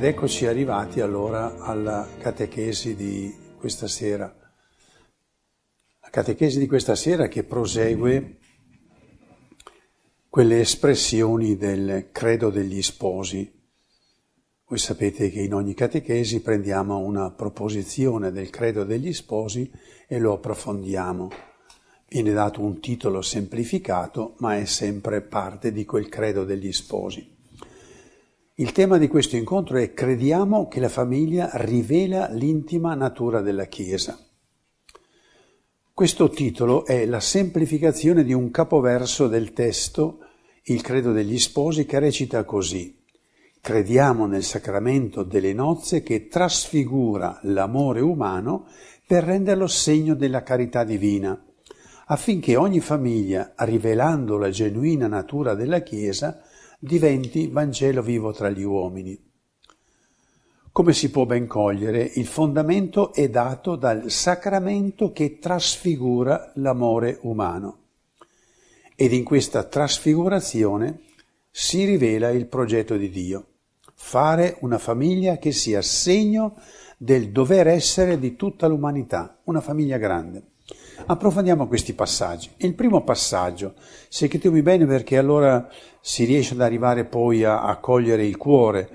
Ed eccoci arrivati allora alla catechesi di questa sera. La catechesi di questa sera che prosegue quelle espressioni del credo degli sposi. Voi sapete che in ogni catechesi prendiamo una proposizione del credo degli sposi e lo approfondiamo. Viene dato un titolo semplificato, ma è sempre parte di quel credo degli sposi. Il tema di questo incontro è crediamo che la famiglia rivela l'intima natura della Chiesa. Questo titolo è la semplificazione di un capoverso del testo, il credo degli sposi, che recita così. Crediamo nel sacramento delle nozze che trasfigura l'amore umano per renderlo segno della carità divina, affinché ogni famiglia, rivelando la genuina natura della Chiesa, diventi Vangelo vivo tra gli uomini. Come si può ben cogliere, il fondamento è dato dal sacramento che trasfigura l'amore umano. Ed in questa trasfigurazione si rivela il progetto di Dio, fare una famiglia che sia segno del dover essere di tutta l'umanità, una famiglia grande. Approfondiamo questi passaggi. Il primo passaggio, seguitemi bene perché allora si riesce ad arrivare poi a, a cogliere il cuore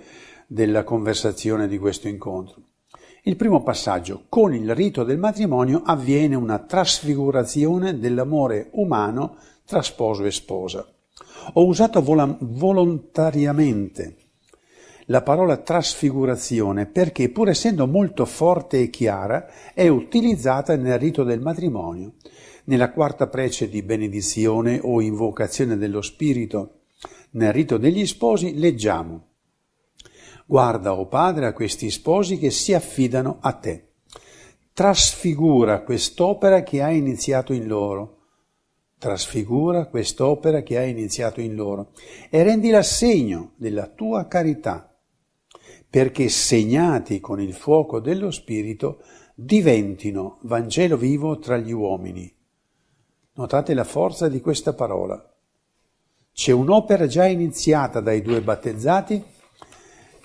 della conversazione di questo incontro. Il primo passaggio, con il rito del matrimonio avviene una trasfigurazione dell'amore umano tra sposo e sposa. Ho usato vol- volontariamente la parola trasfigurazione perché, pur essendo molto forte e chiara, è utilizzata nel rito del matrimonio. Nella quarta prece di benedizione o invocazione dello Spirito, nel rito degli sposi, leggiamo Guarda, o oh Padre, a questi sposi che si affidano a te. Trasfigura quest'opera che hai iniziato in loro. Trasfigura quest'opera che hai iniziato in loro e rendila segno della tua carità perché segnati con il fuoco dello Spirito diventino Vangelo vivo tra gli uomini. Notate la forza di questa parola. C'è un'opera già iniziata dai due battezzati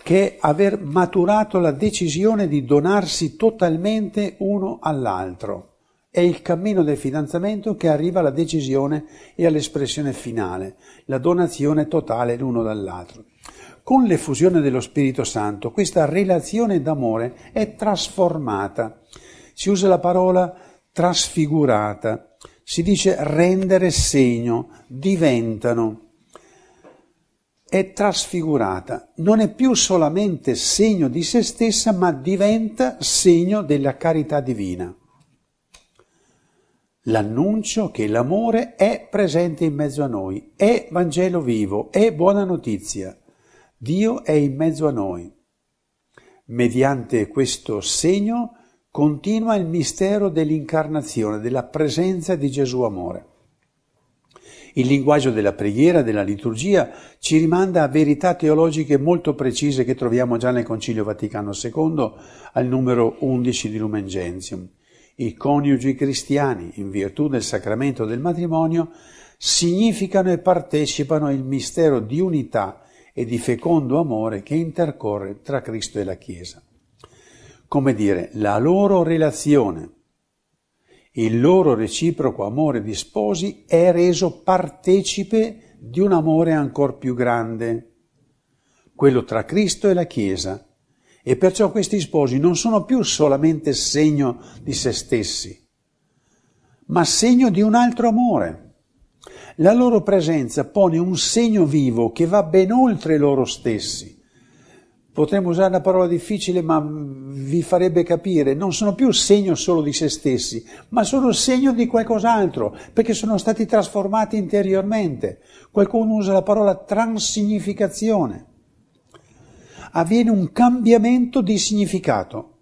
che è aver maturato la decisione di donarsi totalmente uno all'altro. È il cammino del fidanzamento che arriva alla decisione e all'espressione finale, la donazione totale l'uno dall'altro con l'effusione dello Spirito Santo questa relazione d'amore è trasformata. Si usa la parola trasfigurata, si dice rendere segno, diventano. È trasfigurata, non è più solamente segno di se stessa, ma diventa segno della carità divina. L'annuncio che l'amore è presente in mezzo a noi, è Vangelo vivo, è buona notizia. Dio è in mezzo a noi. Mediante questo segno continua il mistero dell'incarnazione, della presenza di Gesù amore. Il linguaggio della preghiera, della liturgia, ci rimanda a verità teologiche molto precise che troviamo già nel Concilio Vaticano II al numero 11 di Lumen Gentium. I coniugi cristiani, in virtù del sacramento del matrimonio, significano e partecipano il mistero di unità e di fecondo amore che intercorre tra Cristo e la Chiesa. Come dire, la loro relazione, il loro reciproco amore di sposi è reso partecipe di un amore ancor più grande, quello tra Cristo e la Chiesa, e perciò questi sposi non sono più solamente segno di se stessi, ma segno di un altro amore la loro presenza pone un segno vivo che va ben oltre loro stessi. Potremmo usare una parola difficile, ma vi farebbe capire, non sono più segno solo di se stessi, ma sono segno di qualcos'altro, perché sono stati trasformati interiormente. Qualcuno usa la parola transignificazione. Avviene un cambiamento di significato,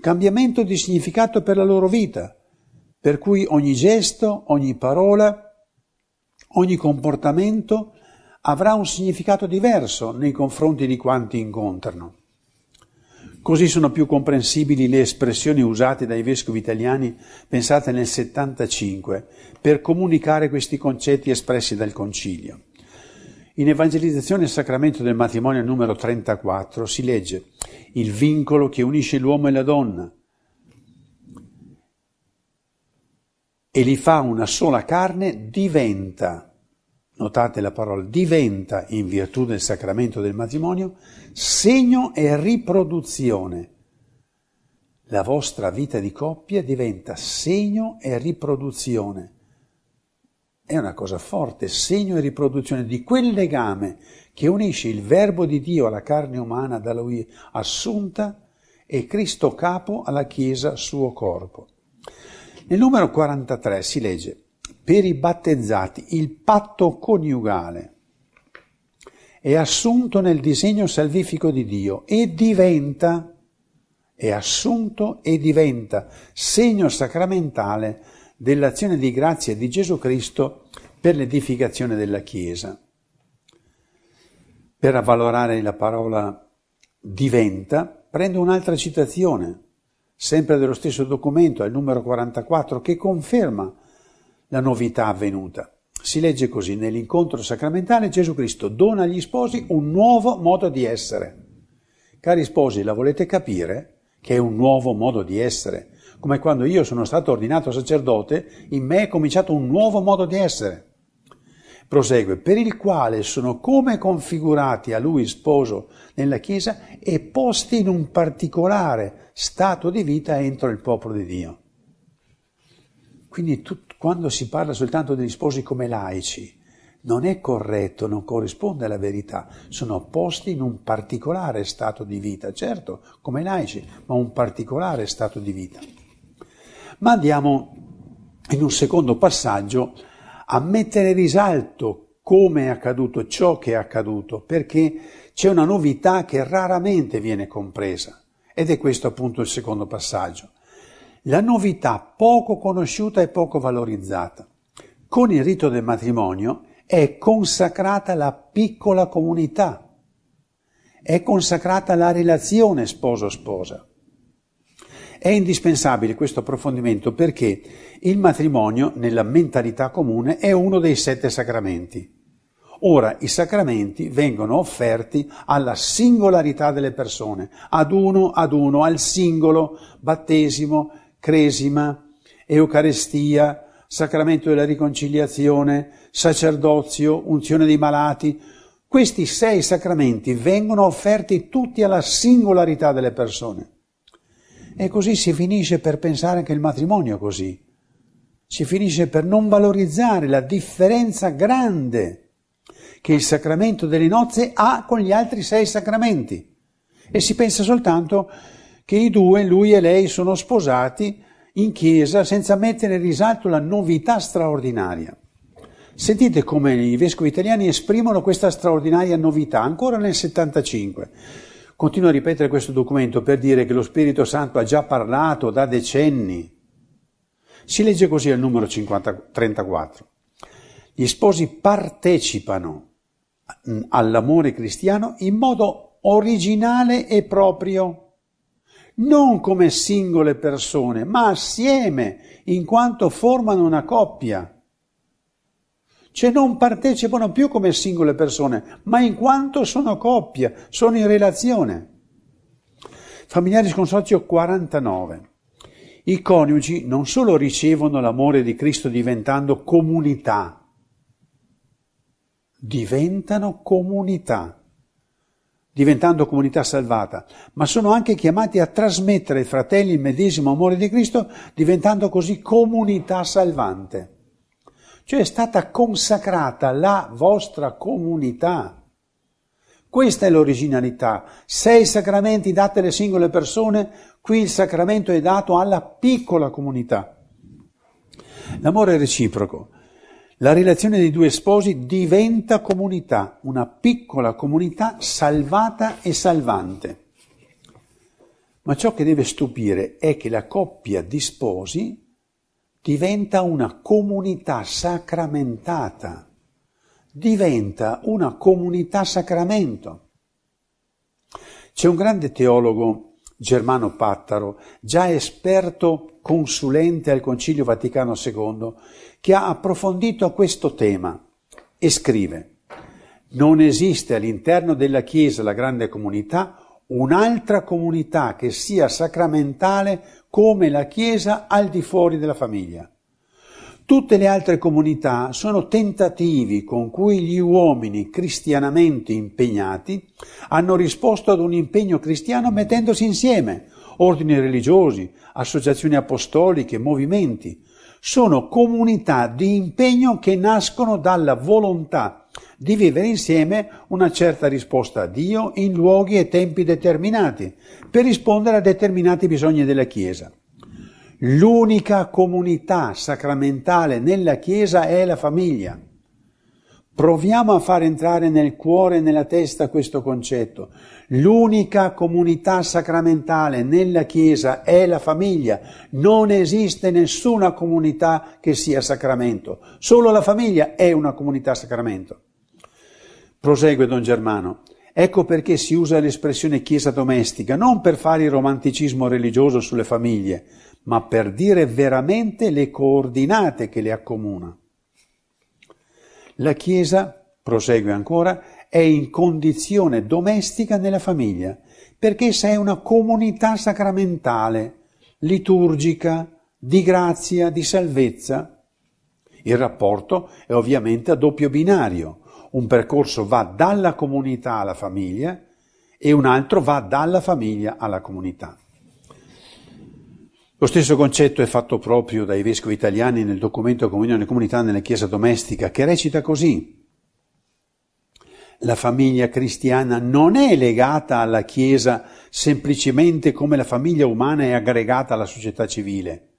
cambiamento di significato per la loro vita per cui ogni gesto, ogni parola, ogni comportamento avrà un significato diverso nei confronti di quanti incontrano. Così sono più comprensibili le espressioni usate dai vescovi italiani, pensate nel 75, per comunicare questi concetti espressi dal Concilio. In Evangelizzazione e Sacramento del matrimonio numero 34 si legge il vincolo che unisce l'uomo e la donna e li fa una sola carne diventa, notate la parola, diventa in virtù del sacramento del matrimonio segno e riproduzione. La vostra vita di coppia diventa segno e riproduzione è una cosa forte, segno e riproduzione di quel legame che unisce il Verbo di Dio alla carne umana da Lui assunta e Cristo capo alla Chiesa suo corpo. Nel numero 43 si legge, per i battezzati il patto coniugale è assunto nel disegno salvifico di Dio e diventa, è assunto e diventa segno sacramentale dell'azione di grazia di Gesù Cristo per l'edificazione della Chiesa. Per avvalorare la parola diventa, prendo un'altra citazione, sempre dello stesso documento, al numero 44, che conferma la novità avvenuta. Si legge così, nell'incontro sacramentale Gesù Cristo dona agli sposi un nuovo modo di essere. Cari sposi, la volete capire? Che è un nuovo modo di essere come quando io sono stato ordinato sacerdote, in me è cominciato un nuovo modo di essere. Prosegue, per il quale sono come configurati a lui sposo nella Chiesa e posti in un particolare stato di vita entro il popolo di Dio. Quindi tu, quando si parla soltanto degli sposi come laici, non è corretto, non corrisponde alla verità, sono posti in un particolare stato di vita, certo, come laici, ma un particolare stato di vita. Ma andiamo in un secondo passaggio a mettere in risalto come è accaduto ciò che è accaduto, perché c'è una novità che raramente viene compresa. Ed è questo appunto il secondo passaggio. La novità poco conosciuta e poco valorizzata. Con il rito del matrimonio è consacrata la piccola comunità, è consacrata la relazione sposo-sposa. È indispensabile questo approfondimento perché il matrimonio, nella mentalità comune, è uno dei sette sacramenti. Ora i sacramenti vengono offerti alla singolarità delle persone, ad uno ad uno, al singolo, battesimo, cresima, eucaristia, sacramento della riconciliazione, sacerdozio, unzione dei malati. Questi sei sacramenti vengono offerti tutti alla singolarità delle persone. E così si finisce per pensare che il matrimonio così. Si finisce per non valorizzare la differenza grande che il sacramento delle nozze ha con gli altri sei sacramenti. E si pensa soltanto che i due, lui e lei, sono sposati in chiesa senza mettere in risalto la novità straordinaria. Sentite come i vescovi italiani esprimono questa straordinaria novità ancora nel 75. Continuo a ripetere questo documento per dire che lo Spirito Santo ha già parlato da decenni. Si legge così al numero 50, 34. Gli sposi partecipano all'amore cristiano in modo originale e proprio, non come singole persone, ma assieme, in quanto formano una coppia cioè non partecipano più come singole persone, ma in quanto sono coppia, sono in relazione. Familiari Consorzio 49. I coniugi non solo ricevono l'amore di Cristo diventando comunità, diventano comunità, diventando comunità salvata, ma sono anche chiamati a trasmettere ai fratelli il medesimo amore di Cristo, diventando così comunità salvante. Cioè è stata consacrata la vostra comunità. Questa è l'originalità. Sei sacramenti dati alle singole persone, qui il sacramento è dato alla piccola comunità. L'amore reciproco. La relazione dei due sposi diventa comunità, una piccola comunità salvata e salvante. Ma ciò che deve stupire è che la coppia di sposi diventa una comunità sacramentata, diventa una comunità sacramento. C'è un grande teologo, Germano Pattaro, già esperto consulente al Concilio Vaticano II, che ha approfondito questo tema e scrive Non esiste all'interno della Chiesa, la grande comunità, un'altra comunità che sia sacramentale come la Chiesa al di fuori della famiglia. Tutte le altre comunità sono tentativi con cui gli uomini cristianamente impegnati hanno risposto ad un impegno cristiano mettendosi insieme, ordini religiosi, associazioni apostoliche, movimenti. Sono comunità di impegno che nascono dalla volontà di vivere insieme una certa risposta a Dio in luoghi e tempi determinati per rispondere a determinati bisogni della Chiesa. L'unica comunità sacramentale nella Chiesa è la famiglia. Proviamo a far entrare nel cuore e nella testa questo concetto. L'unica comunità sacramentale nella Chiesa è la famiglia. Non esiste nessuna comunità che sia sacramento. Solo la famiglia è una comunità sacramento. Prosegue Don Germano. Ecco perché si usa l'espressione chiesa domestica, non per fare il romanticismo religioso sulle famiglie, ma per dire veramente le coordinate che le accomuna. La Chiesa, prosegue ancora, è in condizione domestica nella famiglia, perché essa è una comunità sacramentale, liturgica, di grazia, di salvezza. Il rapporto è ovviamente a doppio binario. Un percorso va dalla comunità alla famiglia e un altro va dalla famiglia alla comunità. Lo stesso concetto è fatto proprio dai vescovi italiani nel documento Comunione e Comunità nella Chiesa domestica, che recita così. La famiglia cristiana non è legata alla Chiesa semplicemente come la famiglia umana è aggregata alla società civile,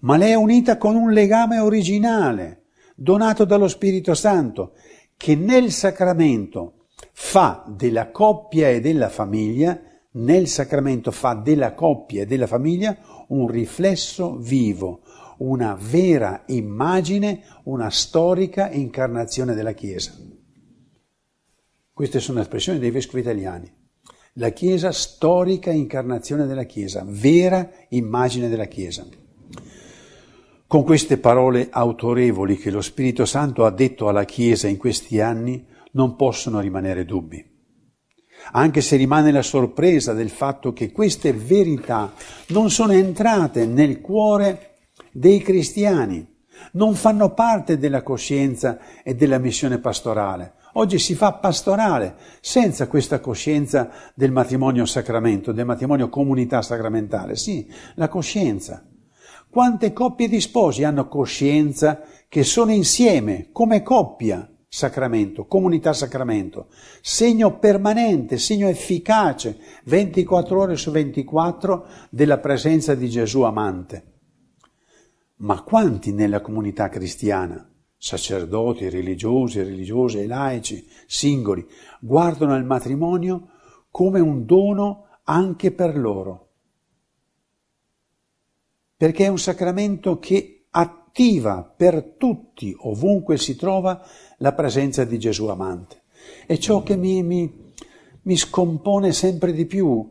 ma le è unita con un legame originale, donato dallo Spirito Santo, che nel sacramento fa della coppia e della famiglia, nel sacramento fa della coppia e della famiglia un riflesso vivo, una vera immagine, una storica incarnazione della Chiesa. Queste sono espressioni dei vescovi italiani. La Chiesa, storica incarnazione della Chiesa, vera immagine della Chiesa. Con queste parole autorevoli che lo Spirito Santo ha detto alla Chiesa in questi anni, non possono rimanere dubbi anche se rimane la sorpresa del fatto che queste verità non sono entrate nel cuore dei cristiani, non fanno parte della coscienza e della missione pastorale. Oggi si fa pastorale senza questa coscienza del matrimonio sacramento, del matrimonio comunità sacramentale. Sì, la coscienza. Quante coppie di sposi hanno coscienza che sono insieme come coppia sacramento, comunità sacramento, segno permanente, segno efficace, 24 ore su 24 della presenza di Gesù amante. Ma quanti nella comunità cristiana, sacerdoti, religiosi, religiose laici, singoli, guardano il matrimonio come un dono anche per loro? Perché è un sacramento che attiva per tutti, ovunque si trova, la presenza di Gesù amante. È ciò che mi, mi, mi scompone sempre di più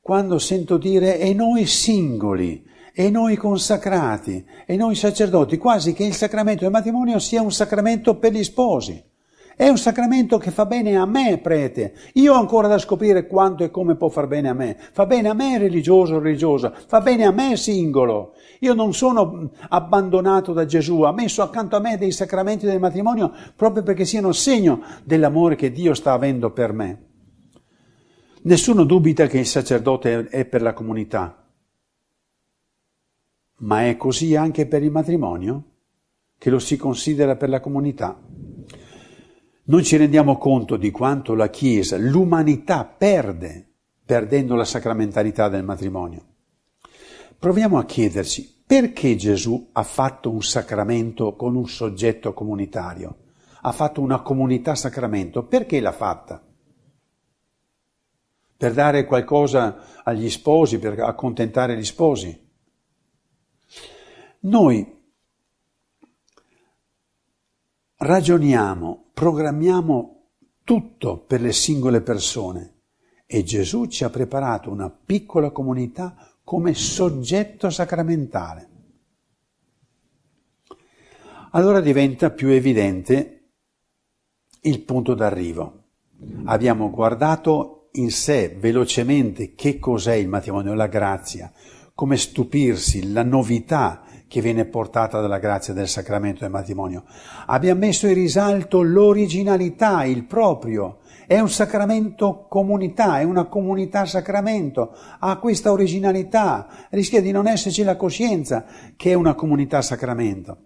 quando sento dire e noi singoli, e noi consacrati, e noi sacerdoti, quasi che il sacramento del matrimonio sia un sacramento per gli sposi. È un sacramento che fa bene a me, prete. Io ho ancora da scoprire quanto e come può far bene a me. Fa bene a me religioso o religiosa, fa bene a me singolo. Io non sono abbandonato da Gesù, ha messo accanto a me dei sacramenti del matrimonio proprio perché siano segno dell'amore che Dio sta avendo per me. Nessuno dubita che il sacerdote è per la comunità, ma è così anche per il matrimonio, che lo si considera per la comunità. Non ci rendiamo conto di quanto la Chiesa, l'umanità perde perdendo la sacramentalità del matrimonio. Proviamo a chiederci perché Gesù ha fatto un sacramento con un soggetto comunitario, ha fatto una comunità sacramento, perché l'ha fatta? Per dare qualcosa agli sposi, per accontentare gli sposi? Noi ragioniamo, programmiamo tutto per le singole persone e Gesù ci ha preparato una piccola comunità come soggetto sacramentale. Allora diventa più evidente il punto d'arrivo. Abbiamo guardato in sé velocemente che cos'è il matrimonio, la grazia, come stupirsi, la novità che viene portata dalla grazia del sacramento del matrimonio. Abbiamo messo in risalto l'originalità, il proprio. È un sacramento comunità, è una comunità sacramento, ha questa originalità, rischia di non esserci la coscienza che è una comunità sacramento.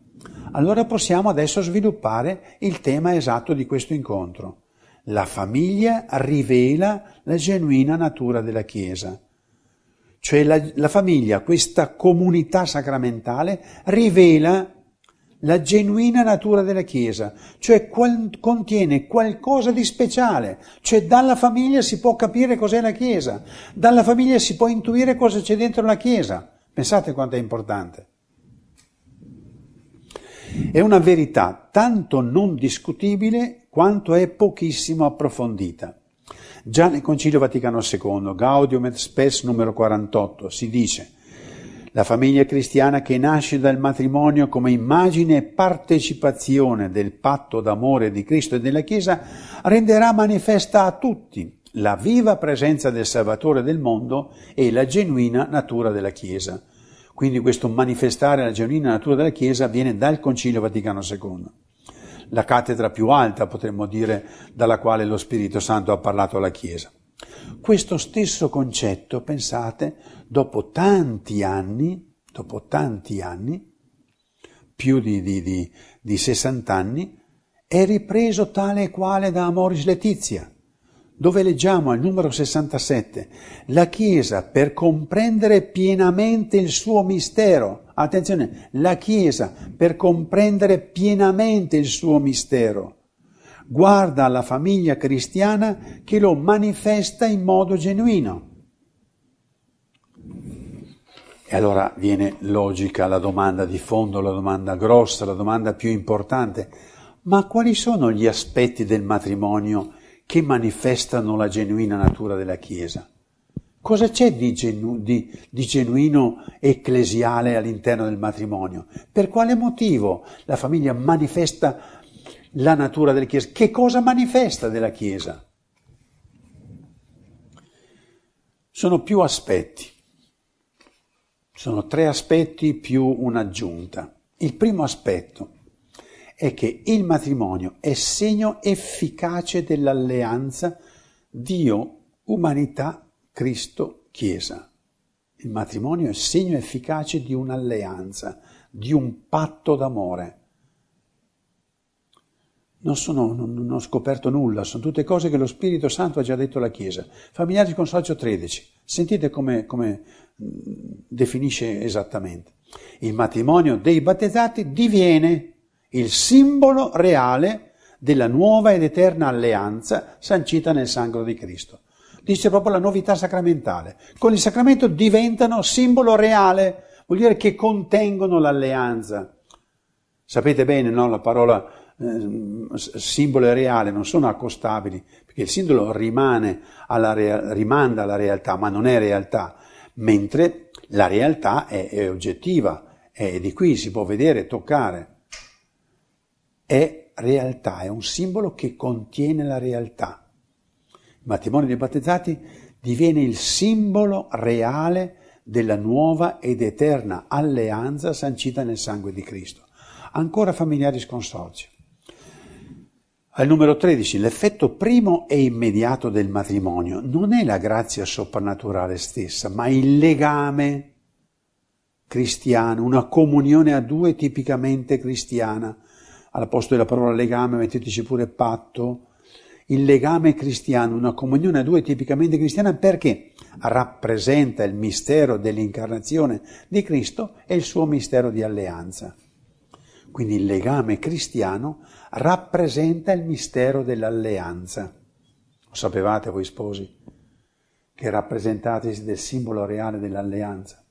Allora possiamo adesso sviluppare il tema esatto di questo incontro. La famiglia rivela la genuina natura della Chiesa. Cioè la, la famiglia, questa comunità sacramentale, rivela la genuina natura della Chiesa, cioè qual, contiene qualcosa di speciale, cioè dalla famiglia si può capire cos'è la Chiesa, dalla famiglia si può intuire cosa c'è dentro la Chiesa. Pensate quanto è importante. È una verità tanto non discutibile quanto è pochissimo approfondita. Già nel Concilio Vaticano II, Gaudium et Spes numero 48, si dice la famiglia cristiana che nasce dal matrimonio come immagine e partecipazione del patto d'amore di Cristo e della Chiesa renderà manifesta a tutti la viva presenza del Salvatore del mondo e la genuina natura della Chiesa. Quindi questo manifestare la genuina natura della Chiesa viene dal Concilio Vaticano II. La cattedra più alta, potremmo dire, dalla quale lo Spirito Santo ha parlato alla Chiesa. Questo stesso concetto, pensate, dopo tanti anni, dopo tanti anni, più di, di, di, di 60 anni, è ripreso tale e quale da Amoris Letizia dove leggiamo al numero 67, la Chiesa per comprendere pienamente il suo mistero, attenzione, la Chiesa per comprendere pienamente il suo mistero, guarda alla famiglia cristiana che lo manifesta in modo genuino. E allora viene logica la domanda di fondo, la domanda grossa, la domanda più importante. Ma quali sono gli aspetti del matrimonio che manifestano la genuina natura della Chiesa. Cosa c'è di, genu- di, di, genuino ecclesiale all'interno del matrimonio? Per quale motivo la famiglia manifesta la natura della Chiesa? Che cosa manifesta della Chiesa? Sono più aspetti. Sono tre aspetti più un'aggiunta. Il primo aspetto è che il matrimonio è segno efficace dell'alleanza Dio-umanità, Cristo-Chiesa. Il matrimonio è segno efficace di un'alleanza, di un patto d'amore. Non, sono, non, non, ho scoperto nulla, sono tutte cose che lo Spirito Santo ha già detto alla Chiesa. Familiari Consorzio 13, sentite come, come definisce esattamente. Il matrimonio dei battezzati diviene il simbolo reale della nuova ed eterna alleanza sancita nel sangue di Cristo. Dice proprio la novità sacramentale. Con il sacramento diventano simbolo reale, vuol dire che contengono l'alleanza. Sapete bene, no? La parola eh, simbolo e reale non sono accostabili, perché il simbolo rimane alla rea- rimanda alla realtà, ma non è realtà, mentre la realtà è, è oggettiva, è di qui, si può vedere, toccare è realtà, è un simbolo che contiene la realtà. Il matrimonio dei battezzati diviene il simbolo reale della nuova ed eterna alleanza sancita nel sangue di Cristo. Ancora familiari sconsorzio. Al numero 13, l'effetto primo e immediato del matrimonio non è la grazia soprannaturale stessa, ma il legame cristiano, una comunione a due tipicamente cristiana, alla posto della parola legame metteteci pure patto, il legame cristiano, una comunione a due tipicamente cristiana perché rappresenta il mistero dell'incarnazione di Cristo e il suo mistero di alleanza. Quindi il legame cristiano rappresenta il mistero dell'alleanza. Lo sapevate voi sposi che rappresentatesi del simbolo reale dell'alleanza?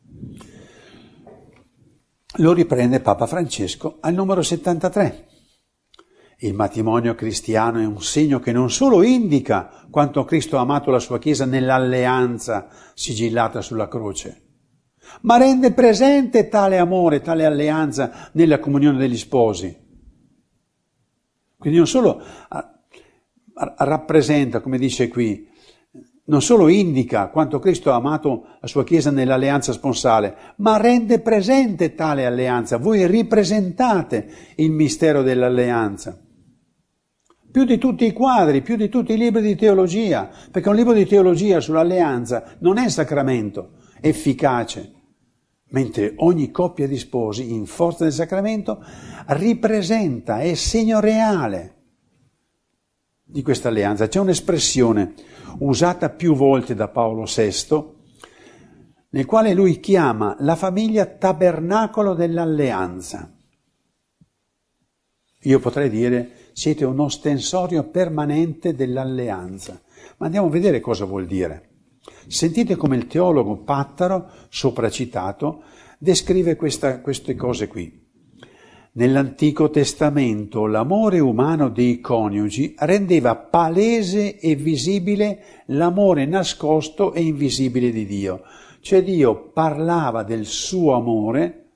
Lo riprende Papa Francesco al numero 73. Il matrimonio cristiano è un segno che non solo indica quanto Cristo ha amato la sua Chiesa nell'alleanza sigillata sulla croce, ma rende presente tale amore, tale alleanza nella comunione degli sposi. Quindi non solo rappresenta, come dice qui, non solo indica quanto Cristo ha amato la sua Chiesa nell'alleanza sponsale, ma rende presente tale alleanza. Voi ripresentate il mistero dell'alleanza. Più di tutti i quadri, più di tutti i libri di teologia, perché un libro di teologia sull'alleanza non è sacramento efficace, mentre ogni coppia di sposi, in forza del sacramento, ripresenta, è segno reale di questa alleanza. C'è un'espressione usata più volte da Paolo VI, nel quale lui chiama la famiglia tabernacolo dell'alleanza. Io potrei dire siete un ostensorio permanente dell'alleanza. Ma andiamo a vedere cosa vuol dire. Sentite come il teologo Pattaro, sopracitato, descrive questa, queste cose qui. Nell'Antico Testamento l'amore umano dei coniugi rendeva palese e visibile l'amore nascosto e invisibile di Dio. Cioè Dio parlava del suo amore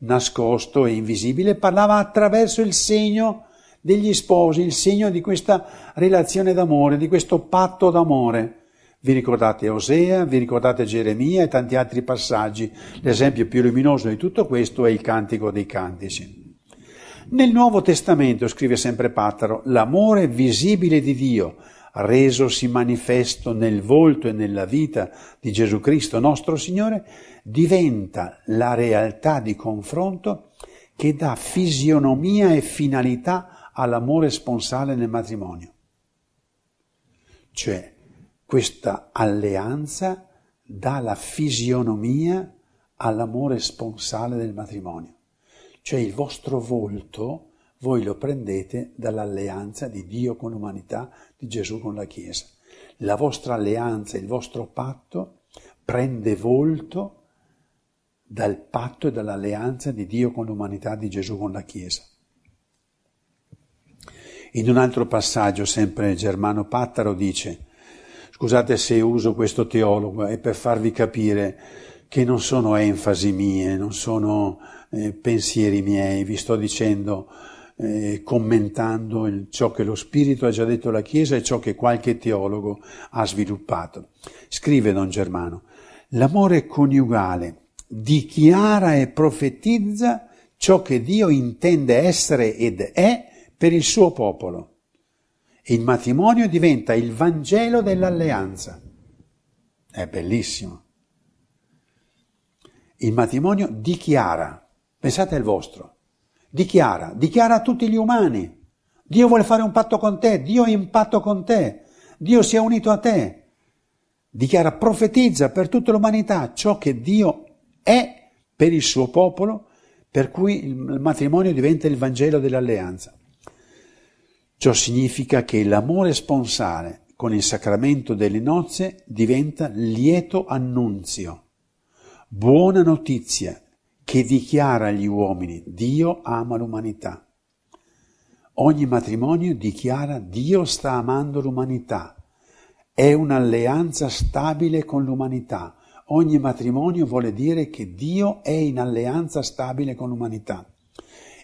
nascosto e invisibile, parlava attraverso il segno degli sposi, il segno di questa relazione d'amore, di questo patto d'amore. Vi ricordate Osea, vi ricordate Geremia e tanti altri passaggi. L'esempio più luminoso di tutto questo è il Cantico dei Cantici. Nel Nuovo Testamento, scrive sempre Pattaro, l'amore visibile di Dio, resosi manifesto nel volto e nella vita di Gesù Cristo nostro Signore, diventa la realtà di confronto che dà fisionomia e finalità all'amore sponsale nel matrimonio. Cioè, questa alleanza dà la fisionomia all'amore sponsale del matrimonio. Cioè il vostro volto voi lo prendete dall'alleanza di Dio con l'umanità, di Gesù con la Chiesa. La vostra alleanza, il vostro patto prende volto dal patto e dall'alleanza di Dio con l'umanità, di Gesù con la Chiesa. In un altro passaggio, sempre Germano Pattaro dice, scusate se uso questo teologo, è per farvi capire che non sono enfasi mie, non sono eh, pensieri miei, vi sto dicendo, eh, commentando il, ciò che lo Spirito ha già detto alla Chiesa e ciò che qualche teologo ha sviluppato. Scrive Don Germano, l'amore coniugale dichiara e profetizza ciò che Dio intende essere ed è per il suo popolo. Il matrimonio diventa il Vangelo dell'alleanza. È bellissimo. Il matrimonio dichiara Pensate al vostro. Dichiara, dichiara a tutti gli umani. Dio vuole fare un patto con te, Dio è in patto con te, Dio si è unito a te. Dichiara, profetizza per tutta l'umanità ciò che Dio è per il suo popolo, per cui il matrimonio diventa il Vangelo dell'alleanza. Ciò significa che l'amore sponsale con il sacramento delle nozze diventa lieto annunzio, buona notizia che dichiara agli uomini Dio ama l'umanità. Ogni matrimonio dichiara Dio sta amando l'umanità. È un'alleanza stabile con l'umanità. Ogni matrimonio vuole dire che Dio è in alleanza stabile con l'umanità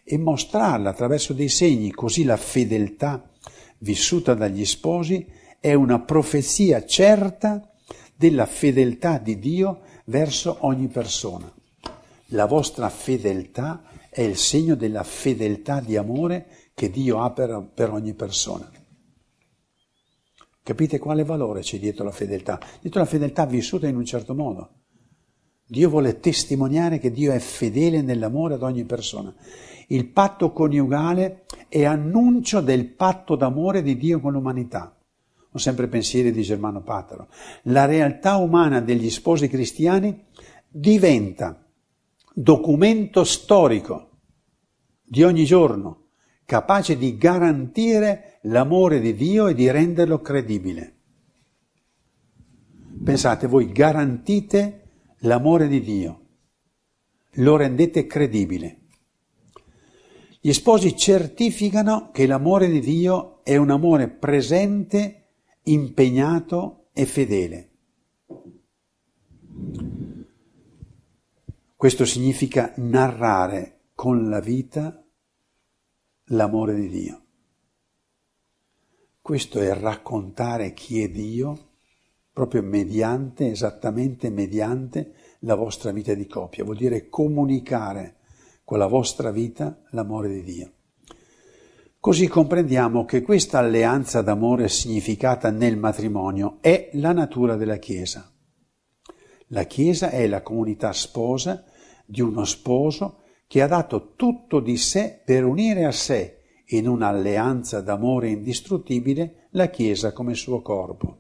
e mostrarla attraverso dei segni, così la fedeltà vissuta dagli sposi è una profezia certa della fedeltà di Dio verso ogni persona. La vostra fedeltà è il segno della fedeltà di amore che Dio ha per, per ogni persona. Capite quale valore c'è dietro la fedeltà? Dietro la fedeltà vissuta in un certo modo. Dio vuole testimoniare che Dio è fedele nell'amore ad ogni persona. Il patto coniugale è annuncio del patto d'amore di Dio con l'umanità. Ho sempre pensieri di Germano Patero. La realtà umana degli sposi cristiani diventa documento storico di ogni giorno, capace di garantire l'amore di Dio e di renderlo credibile. Pensate, voi garantite l'amore di Dio, lo rendete credibile. Gli sposi certificano che l'amore di Dio è un amore presente, impegnato e fedele. Questo significa narrare con la vita l'amore di Dio. Questo è raccontare chi è Dio, proprio mediante, esattamente mediante la vostra vita di coppia. Vuol dire comunicare con la vostra vita l'amore di Dio. Così comprendiamo che questa alleanza d'amore significata nel matrimonio è la natura della Chiesa. La Chiesa è la comunità sposa di uno sposo che ha dato tutto di sé per unire a sé in un'alleanza d'amore indistruttibile la Chiesa come suo corpo.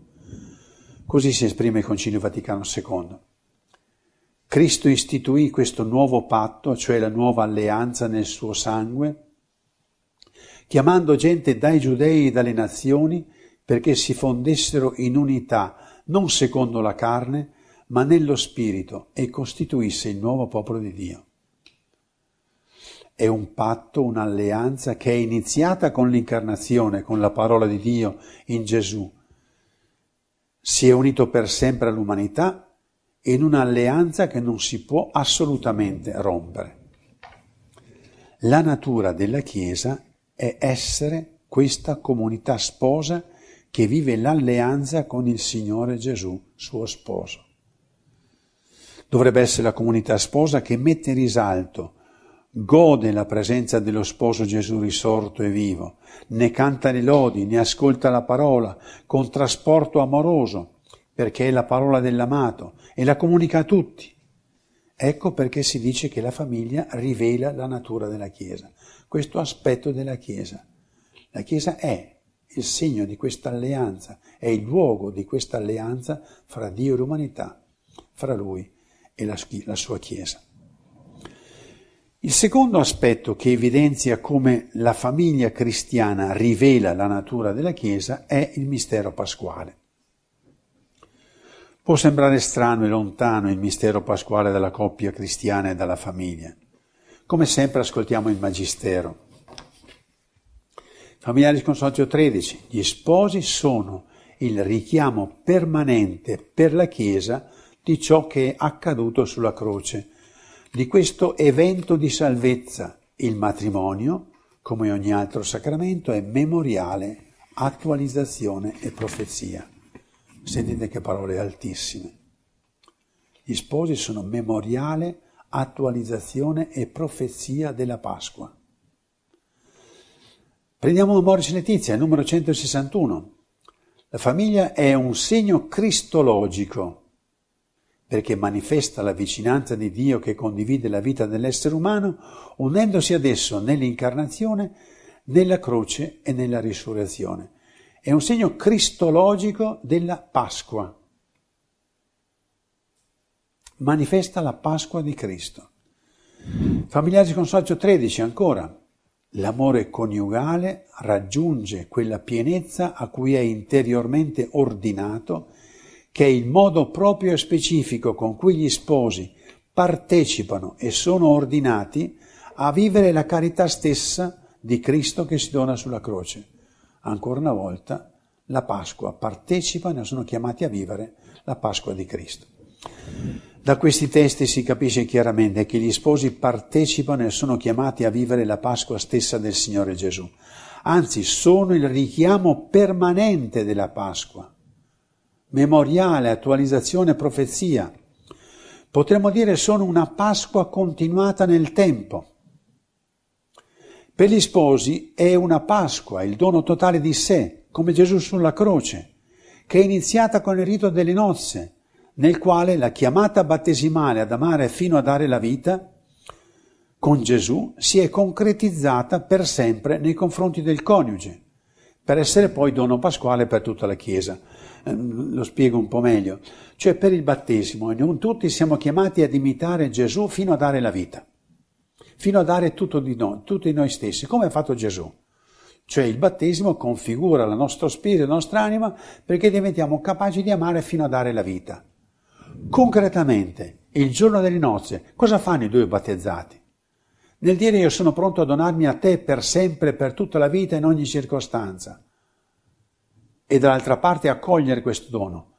Così si esprime il Concilio Vaticano II. Cristo istituì questo nuovo patto, cioè la nuova alleanza nel suo sangue, chiamando gente dai giudei e dalle nazioni perché si fondessero in unità, non secondo la carne, ma nello spirito e costituisse il nuovo popolo di Dio. È un patto, un'alleanza che è iniziata con l'incarnazione, con la parola di Dio in Gesù. Si è unito per sempre all'umanità in un'alleanza che non si può assolutamente rompere. La natura della Chiesa è essere questa comunità sposa che vive l'alleanza con il Signore Gesù, suo sposo. Dovrebbe essere la comunità sposa che mette in risalto, gode la presenza dello sposo Gesù risorto e vivo, ne canta le lodi, ne ascolta la parola con trasporto amoroso, perché è la parola dell'amato e la comunica a tutti. Ecco perché si dice che la famiglia rivela la natura della Chiesa questo aspetto della Chiesa. La Chiesa è il segno di questa alleanza, è il luogo di questa alleanza fra Dio e l'umanità, fra Lui e la, la sua Chiesa. Il secondo aspetto che evidenzia come la famiglia cristiana rivela la natura della Chiesa è il mistero pasquale. Può sembrare strano e lontano il mistero pasquale dalla coppia cristiana e dalla famiglia. Come sempre ascoltiamo il Magistero. Familiari Consorzio 13. Gli sposi sono il richiamo permanente per la Chiesa di ciò che è accaduto sulla croce, di questo evento di salvezza. Il matrimonio, come ogni altro sacramento, è memoriale, attualizzazione e profezia. Sentite che parole altissime. Gli sposi sono memoriale, attualizzazione e profezia della Pasqua. Prendiamo Amoris Letizia, numero 161. La famiglia è un segno cristologico perché manifesta la vicinanza di Dio che condivide la vita dell'essere umano, unendosi ad esso nell'incarnazione, nella croce e nella risurrezione. È un segno cristologico della Pasqua manifesta la Pasqua di Cristo. Familiari Consorzio 13 ancora. L'amore coniugale raggiunge quella pienezza a cui è interiormente ordinato, che è il modo proprio e specifico con cui gli sposi partecipano e sono ordinati a vivere la carità stessa di Cristo che si dona sulla croce. Ancora una volta, la Pasqua partecipano e sono chiamati a vivere la Pasqua di Cristo. Da questi testi si capisce chiaramente che gli sposi partecipano e sono chiamati a vivere la Pasqua stessa del Signore Gesù. Anzi, sono il richiamo permanente della Pasqua. Memoriale, attualizzazione, profezia. Potremmo dire sono una Pasqua continuata nel tempo. Per gli sposi è una Pasqua, il dono totale di sé, come Gesù sulla croce, che è iniziata con il rito delle nozze, nel quale la chiamata battesimale ad amare fino a dare la vita con Gesù si è concretizzata per sempre nei confronti del coniuge, per essere poi dono pasquale per tutta la Chiesa. Eh, lo spiego un po' meglio. Cioè per il battesimo, non tutti siamo chiamati ad imitare Gesù fino a dare la vita, fino a dare tutto di noi, tutto di noi stessi, come ha fatto Gesù. Cioè il battesimo configura il nostro spirito, la nostra anima, perché diventiamo capaci di amare fino a dare la vita. Concretamente, il giorno delle nozze, cosa fanno i due battezzati? Nel dire io sono pronto a donarmi a te per sempre, per tutta la vita, in ogni circostanza. E dall'altra parte accogliere questo dono.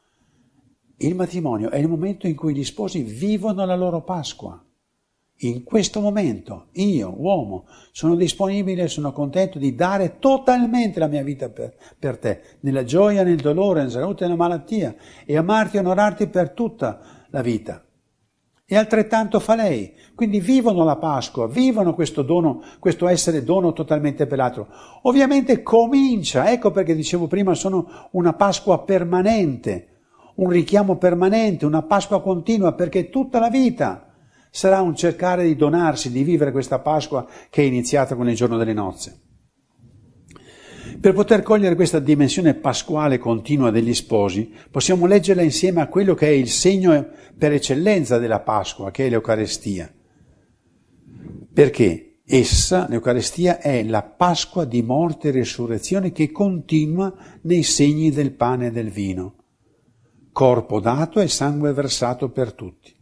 Il matrimonio è il momento in cui gli sposi vivono la loro Pasqua. In questo momento, io, uomo, sono disponibile, sono contento di dare totalmente la mia vita per, per te, nella gioia, nel dolore, nella salute e nella malattia, e amarti e onorarti per tutta la vita. E altrettanto fa lei. Quindi vivono la Pasqua, vivono questo dono, questo essere dono totalmente per l'altro. Ovviamente comincia, ecco perché dicevo prima, sono una Pasqua permanente, un richiamo permanente, una Pasqua continua, perché tutta la vita sarà un cercare di donarsi, di vivere questa Pasqua che è iniziata con il giorno delle nozze. Per poter cogliere questa dimensione pasquale continua degli sposi, possiamo leggerla insieme a quello che è il segno per eccellenza della Pasqua, che è l'Eucarestia. Perché essa, l'Eucarestia, è la Pasqua di morte e risurrezione che continua nei segni del pane e del vino, corpo dato e sangue versato per tutti.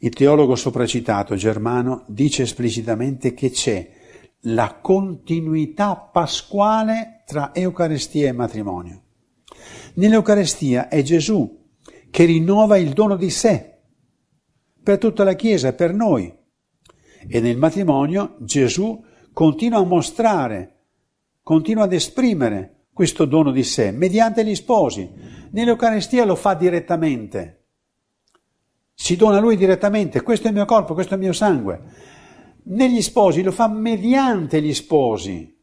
Il teologo sopracitato Germano dice esplicitamente che c'è la continuità pasquale tra Eucaristia e matrimonio. Nell'Eucaristia è Gesù che rinnova il dono di sé per tutta la Chiesa, per noi. E nel matrimonio Gesù continua a mostrare, continua ad esprimere questo dono di sé mediante gli sposi. Nell'Eucaristia lo fa direttamente si dona a lui direttamente, questo è il mio corpo, questo è il mio sangue. Negli sposi lo fa mediante gli sposi,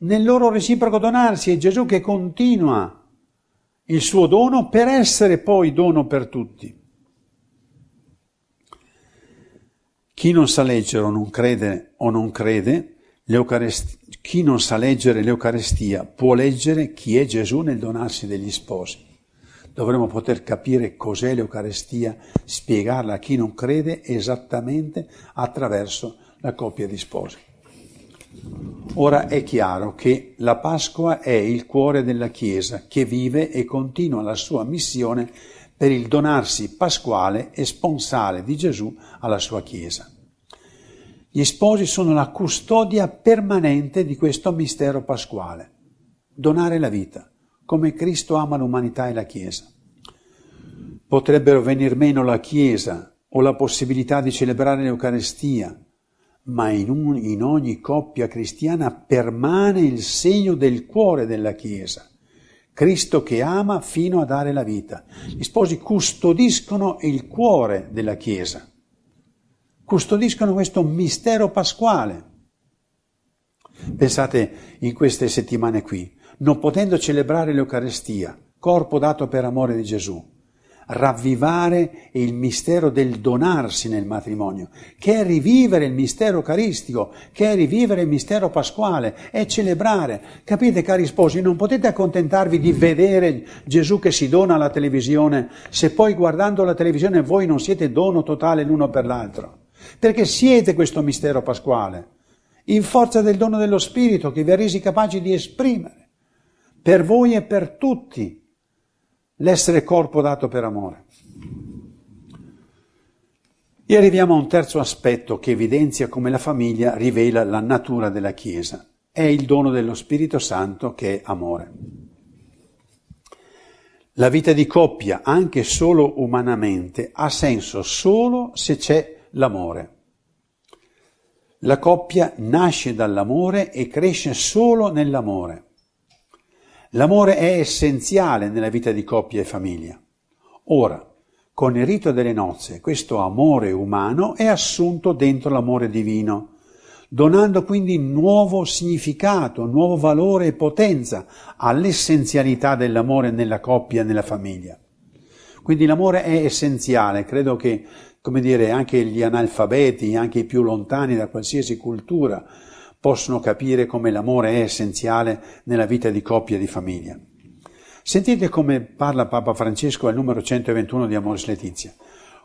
nel loro reciproco donarsi, è Gesù che continua il suo dono per essere poi dono per tutti. Chi non sa leggere o non crede o non crede, chi non sa leggere l'Eucarestia può leggere chi è Gesù nel donarsi degli sposi dovremmo poter capire cos'è l'Eucarestia, spiegarla a chi non crede esattamente attraverso la coppia di sposi. Ora è chiaro che la Pasqua è il cuore della Chiesa che vive e continua la sua missione per il donarsi pasquale e sponsale di Gesù alla sua Chiesa. Gli sposi sono la custodia permanente di questo mistero pasquale, donare la vita come Cristo ama l'umanità e la Chiesa. Potrebbero venir meno la Chiesa o la possibilità di celebrare l'Eucarestia, ma in, un, in ogni coppia cristiana permane il segno del cuore della Chiesa. Cristo che ama fino a dare la vita. Gli sposi custodiscono il cuore della Chiesa, custodiscono questo mistero pasquale. Pensate in queste settimane qui, non potendo celebrare l'Eucarestia, corpo dato per amore di Gesù, ravvivare il mistero del donarsi nel matrimonio, che è rivivere il mistero eucaristico, che è rivivere il mistero pasquale, è celebrare. Capite, cari sposi, non potete accontentarvi di vedere Gesù che si dona alla televisione, se poi guardando la televisione voi non siete dono totale l'uno per l'altro, perché siete questo mistero pasquale, in forza del dono dello Spirito che vi ha resi capaci di esprimere per voi e per tutti l'essere corpo dato per amore. E arriviamo a un terzo aspetto che evidenzia come la famiglia rivela la natura della Chiesa. È il dono dello Spirito Santo che è amore. La vita di coppia, anche solo umanamente, ha senso solo se c'è l'amore. La coppia nasce dall'amore e cresce solo nell'amore. L'amore è essenziale nella vita di coppia e famiglia. Ora, con il rito delle nozze, questo amore umano è assunto dentro l'amore divino, donando quindi nuovo significato, nuovo valore e potenza all'essenzialità dell'amore nella coppia e nella famiglia. Quindi l'amore è essenziale, credo che, come dire, anche gli analfabeti, anche i più lontani da qualsiasi cultura, possono capire come l'amore è essenziale nella vita di coppia e di famiglia. Sentite come parla Papa Francesco al numero 121 di Amoris Letizia.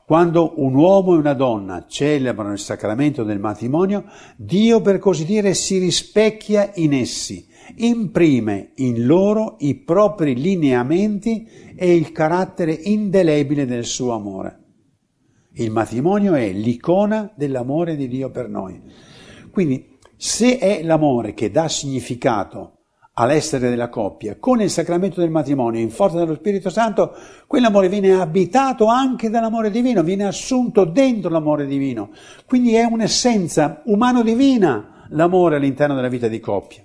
Quando un uomo e una donna celebrano il sacramento del matrimonio, Dio per così dire si rispecchia in essi, imprime in loro i propri lineamenti e il carattere indelebile del suo amore. Il matrimonio è l'icona dell'amore di Dio per noi. Quindi se è l'amore che dà significato all'essere della coppia, con il sacramento del matrimonio, in forza dello Spirito Santo, quell'amore viene abitato anche dall'amore divino, viene assunto dentro l'amore divino. Quindi è un'essenza umano-divina l'amore all'interno della vita di coppia.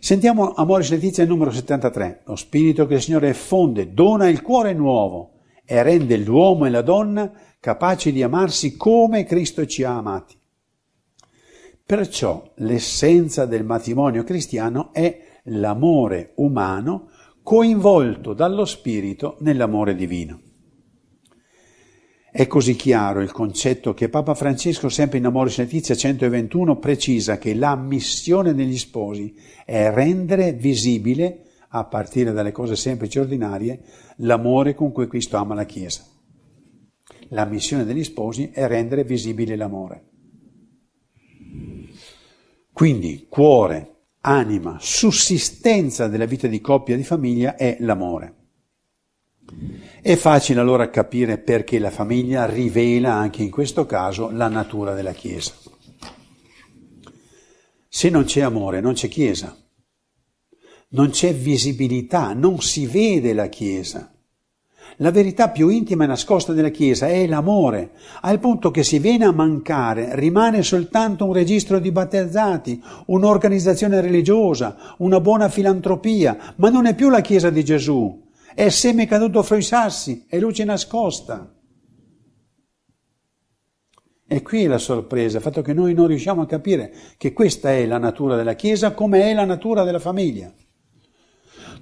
Sentiamo Amoris Letizia numero 73. Lo Spirito che il Signore fonde, dona il cuore nuovo e rende l'uomo e la donna capaci di amarsi come Cristo ci ha amati. Perciò l'essenza del matrimonio cristiano è l'amore umano coinvolto dallo Spirito nell'amore divino. È così chiaro il concetto che Papa Francesco, sempre in Amoris Letizia 121, precisa che la missione degli sposi è rendere visibile, a partire dalle cose semplici e ordinarie, l'amore con cui Cristo ama la Chiesa. La missione degli sposi è rendere visibile l'amore. Quindi cuore, anima, sussistenza della vita di coppia e di famiglia è l'amore. È facile allora capire perché la famiglia rivela anche in questo caso la natura della Chiesa. Se non c'è amore non c'è Chiesa, non c'è visibilità, non si vede la Chiesa. La verità più intima e nascosta della Chiesa è l'amore, al punto che se viene a mancare rimane soltanto un registro di battezzati, un'organizzazione religiosa, una buona filantropia, ma non è più la Chiesa di Gesù, è seme caduto fra i sassi, è luce nascosta. E qui è la sorpresa, il fatto che noi non riusciamo a capire che questa è la natura della Chiesa come è la natura della famiglia.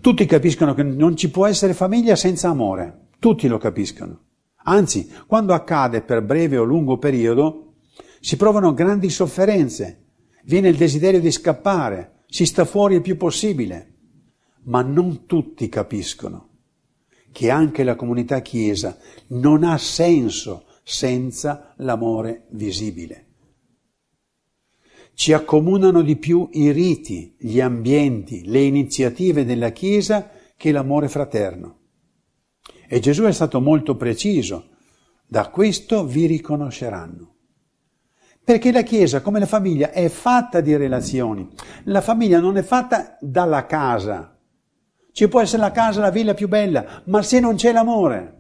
Tutti capiscono che non ci può essere famiglia senza amore. Tutti lo capiscono. Anzi, quando accade per breve o lungo periodo, si provano grandi sofferenze, viene il desiderio di scappare, si sta fuori il più possibile. Ma non tutti capiscono che anche la comunità chiesa non ha senso senza l'amore visibile. Ci accomunano di più i riti, gli ambienti, le iniziative della Chiesa che l'amore fraterno. E Gesù è stato molto preciso. Da questo vi riconosceranno. Perché la Chiesa, come la famiglia, è fatta di relazioni. La famiglia non è fatta dalla casa. Ci può essere la casa, la villa più bella, ma se non c'è l'amore.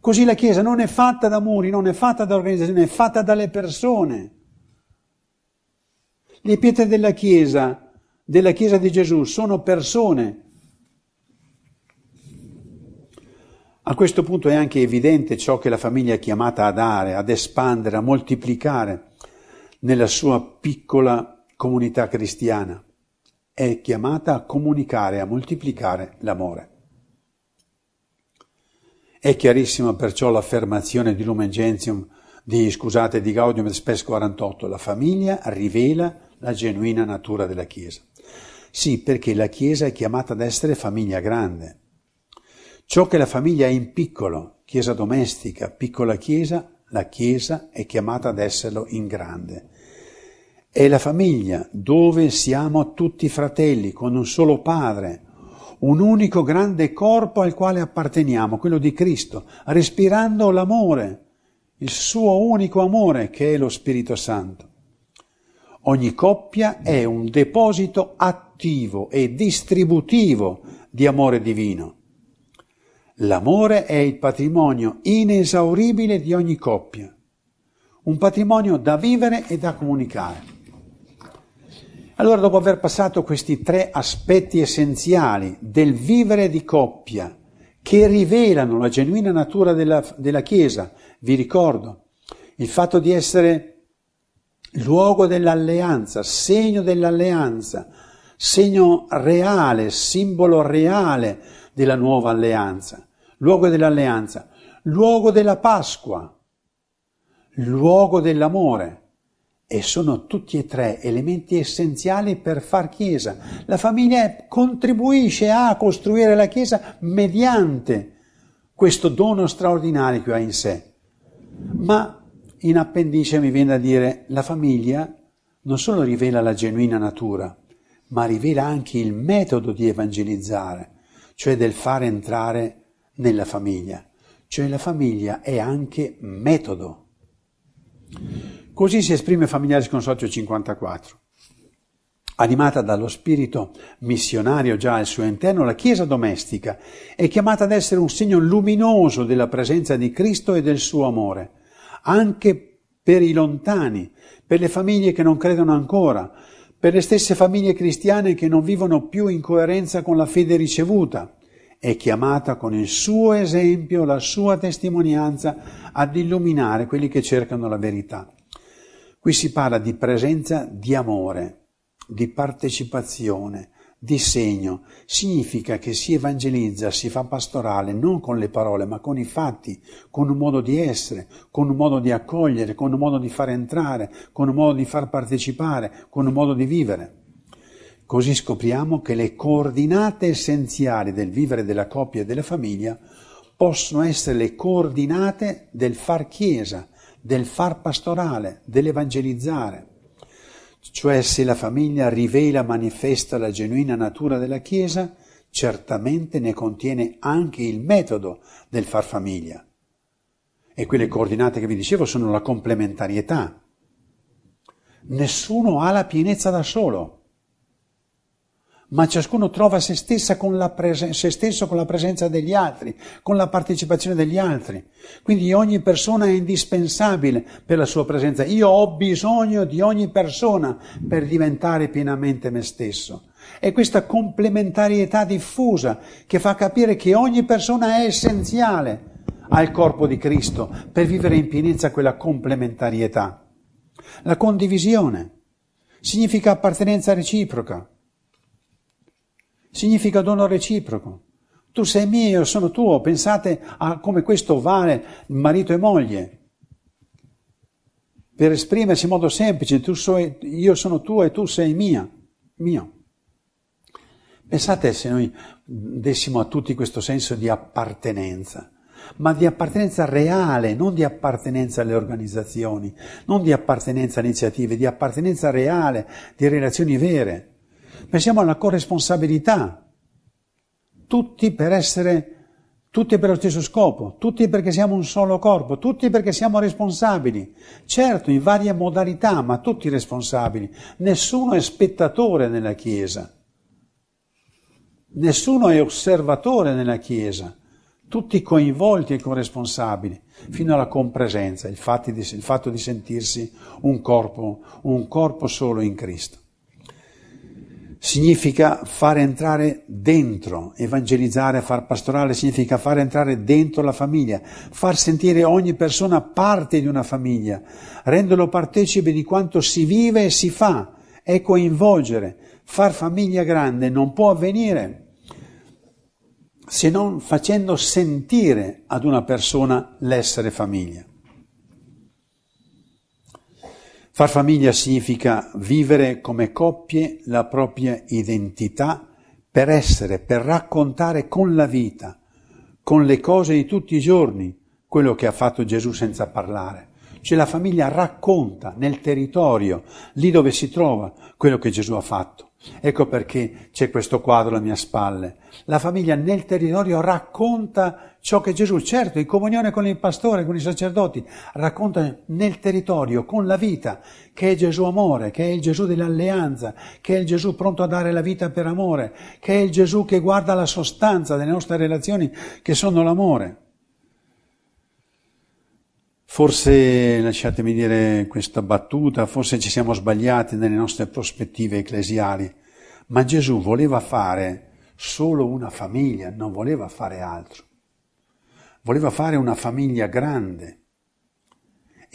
Così la Chiesa non è fatta da muri, non è fatta da organizzazioni, è fatta dalle persone. Le pietre della Chiesa, della Chiesa di Gesù, sono persone A questo punto è anche evidente ciò che la famiglia è chiamata a dare, ad espandere, a moltiplicare nella sua piccola comunità cristiana. È chiamata a comunicare, a moltiplicare l'amore. È chiarissima perciò l'affermazione di Lumen Gentium, di, scusate, di Gaudium et Spes 48, la famiglia rivela la genuina natura della Chiesa. Sì, perché la Chiesa è chiamata ad essere famiglia grande, Ciò che la famiglia è in piccolo, chiesa domestica, piccola chiesa, la chiesa è chiamata ad esserlo in grande. È la famiglia dove siamo tutti fratelli, con un solo padre, un unico grande corpo al quale apparteniamo, quello di Cristo, respirando l'amore, il suo unico amore che è lo Spirito Santo. Ogni coppia è un deposito attivo e distributivo di amore divino. L'amore è il patrimonio inesauribile di ogni coppia, un patrimonio da vivere e da comunicare. Allora, dopo aver passato questi tre aspetti essenziali del vivere di coppia, che rivelano la genuina natura della, della Chiesa, vi ricordo, il fatto di essere luogo dell'alleanza, segno dell'alleanza, segno reale, simbolo reale della nuova alleanza, luogo dell'alleanza, luogo della Pasqua, luogo dell'amore. E sono tutti e tre elementi essenziali per far Chiesa. La famiglia contribuisce a costruire la Chiesa mediante questo dono straordinario che ha in sé. Ma in appendice mi viene da dire la famiglia non solo rivela la genuina natura, ma rivela anche il metodo di evangelizzare cioè del fare entrare nella famiglia. Cioè la famiglia è anche metodo. Così si esprime Familiaris Consorzio 54. Animata dallo spirito missionario già al suo interno, la Chiesa domestica è chiamata ad essere un segno luminoso della presenza di Cristo e del suo amore, anche per i lontani, per le famiglie che non credono ancora, per le stesse famiglie cristiane che non vivono più in coerenza con la fede ricevuta. È chiamata con il suo esempio, la sua testimonianza ad illuminare quelli che cercano la verità. Qui si parla di presenza di amore di partecipazione, di segno, significa che si evangelizza, si fa pastorale non con le parole, ma con i fatti, con un modo di essere, con un modo di accogliere, con un modo di far entrare, con un modo di far partecipare, con un modo di vivere. Così scopriamo che le coordinate essenziali del vivere della coppia e della famiglia possono essere le coordinate del far chiesa, del far pastorale, dell'evangelizzare. Cioè se la famiglia rivela manifesta la genuina natura della Chiesa, certamente ne contiene anche il metodo del far famiglia. E quelle coordinate che vi dicevo sono la complementarietà. Nessuno ha la pienezza da solo ma ciascuno trova se, presen- se, stesso con la presenza degli altri, con la partecipazione degli altri. Quindi ogni persona è indispensabile per la sua presenza. Io ho bisogno di ogni persona per diventare pienamente me stesso. È questa complementarietà diffusa che fa capire che ogni persona è essenziale al corpo di Cristo per vivere in pienezza quella complementarietà. La condivisione significa appartenenza reciproca significa dono reciproco. Tu sei mio, io sono tuo. Pensate a come questo vale marito e moglie. Per esprimersi in modo semplice, sei, io sono tuo e tu sei mia, mio. Pensate se noi dessimo a tutti questo senso di appartenenza, ma di appartenenza reale, non di appartenenza alle organizzazioni, non di appartenenza a iniziative, di appartenenza reale, di relazioni vere. Pensiamo alla corresponsabilità. Tutti per essere, tutti per lo stesso scopo, tutti perché siamo un solo corpo, tutti perché siamo responsabili. Certo, in varie modalità, ma tutti responsabili. Nessuno è spettatore nella Chiesa. Nessuno è osservatore nella Chiesa tutti coinvolti e corresponsabili, fino alla compresenza, il fatto di, il fatto di sentirsi un corpo, un corpo solo in Cristo significa fare entrare dentro, evangelizzare, far pastorale significa fare entrare dentro la famiglia, far sentire ogni persona parte di una famiglia, renderlo partecipe di quanto si vive e si fa, è coinvolgere. Far famiglia grande non può avvenire se non facendo sentire ad una persona l'essere famiglia. Far famiglia significa vivere come coppie la propria identità per essere, per raccontare con la vita, con le cose di tutti i giorni, quello che ha fatto Gesù senza parlare. Cioè la famiglia racconta nel territorio, lì dove si trova, quello che Gesù ha fatto. Ecco perché c'è questo quadro alle mie spalle. La famiglia nel territorio racconta ciò che Gesù, certo, in comunione con il pastore, con i sacerdoti, racconta nel territorio, con la vita, che è Gesù amore, che è il Gesù dell'alleanza, che è il Gesù pronto a dare la vita per amore, che è il Gesù che guarda la sostanza delle nostre relazioni, che sono l'amore. Forse, lasciatemi dire questa battuta, forse ci siamo sbagliati nelle nostre prospettive ecclesiali, ma Gesù voleva fare solo una famiglia, non voleva fare altro. Voleva fare una famiglia grande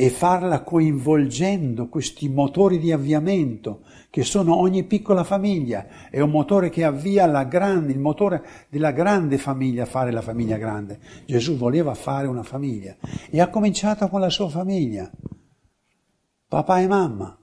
e farla coinvolgendo questi motori di avviamento che sono ogni piccola famiglia, è un motore che avvia la grande, il motore della grande famiglia a fare la famiglia grande. Gesù voleva fare una famiglia e ha cominciato con la sua famiglia, papà e mamma,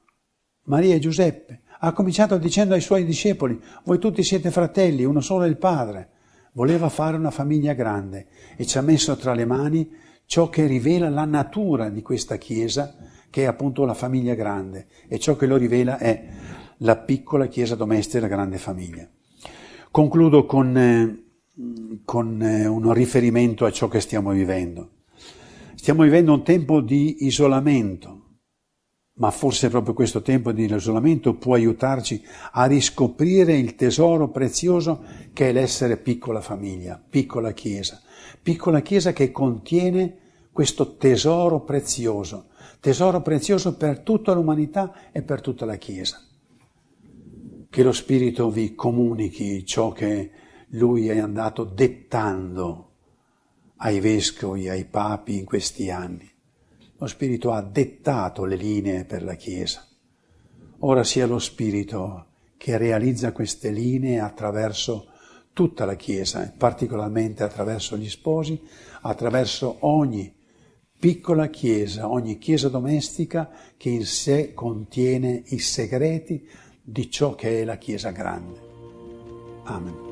Maria e Giuseppe. Ha cominciato dicendo ai suoi discepoli, voi tutti siete fratelli, uno solo è il Padre. Voleva fare una famiglia grande e ci ha messo tra le mani ciò che rivela la natura di questa Chiesa, che è appunto la famiglia grande, e ciò che lo rivela è la piccola chiesa domestica e la grande famiglia. Concludo con, eh, con eh, un riferimento a ciò che stiamo vivendo. Stiamo vivendo un tempo di isolamento, ma forse proprio questo tempo di isolamento può aiutarci a riscoprire il tesoro prezioso che è l'essere piccola famiglia, piccola chiesa, piccola chiesa che contiene questo tesoro prezioso, tesoro prezioso per tutta l'umanità e per tutta la chiesa. Che lo Spirito vi comunichi ciò che Lui è andato dettando ai vescovi, ai papi in questi anni lo Spirito ha dettato le linee per la Chiesa. Ora sia lo Spirito che realizza queste linee attraverso tutta la Chiesa, particolarmente attraverso gli sposi, attraverso ogni piccola Chiesa, ogni Chiesa domestica che in sé contiene i segreti di ciò che è la Chiesa grande. Amen.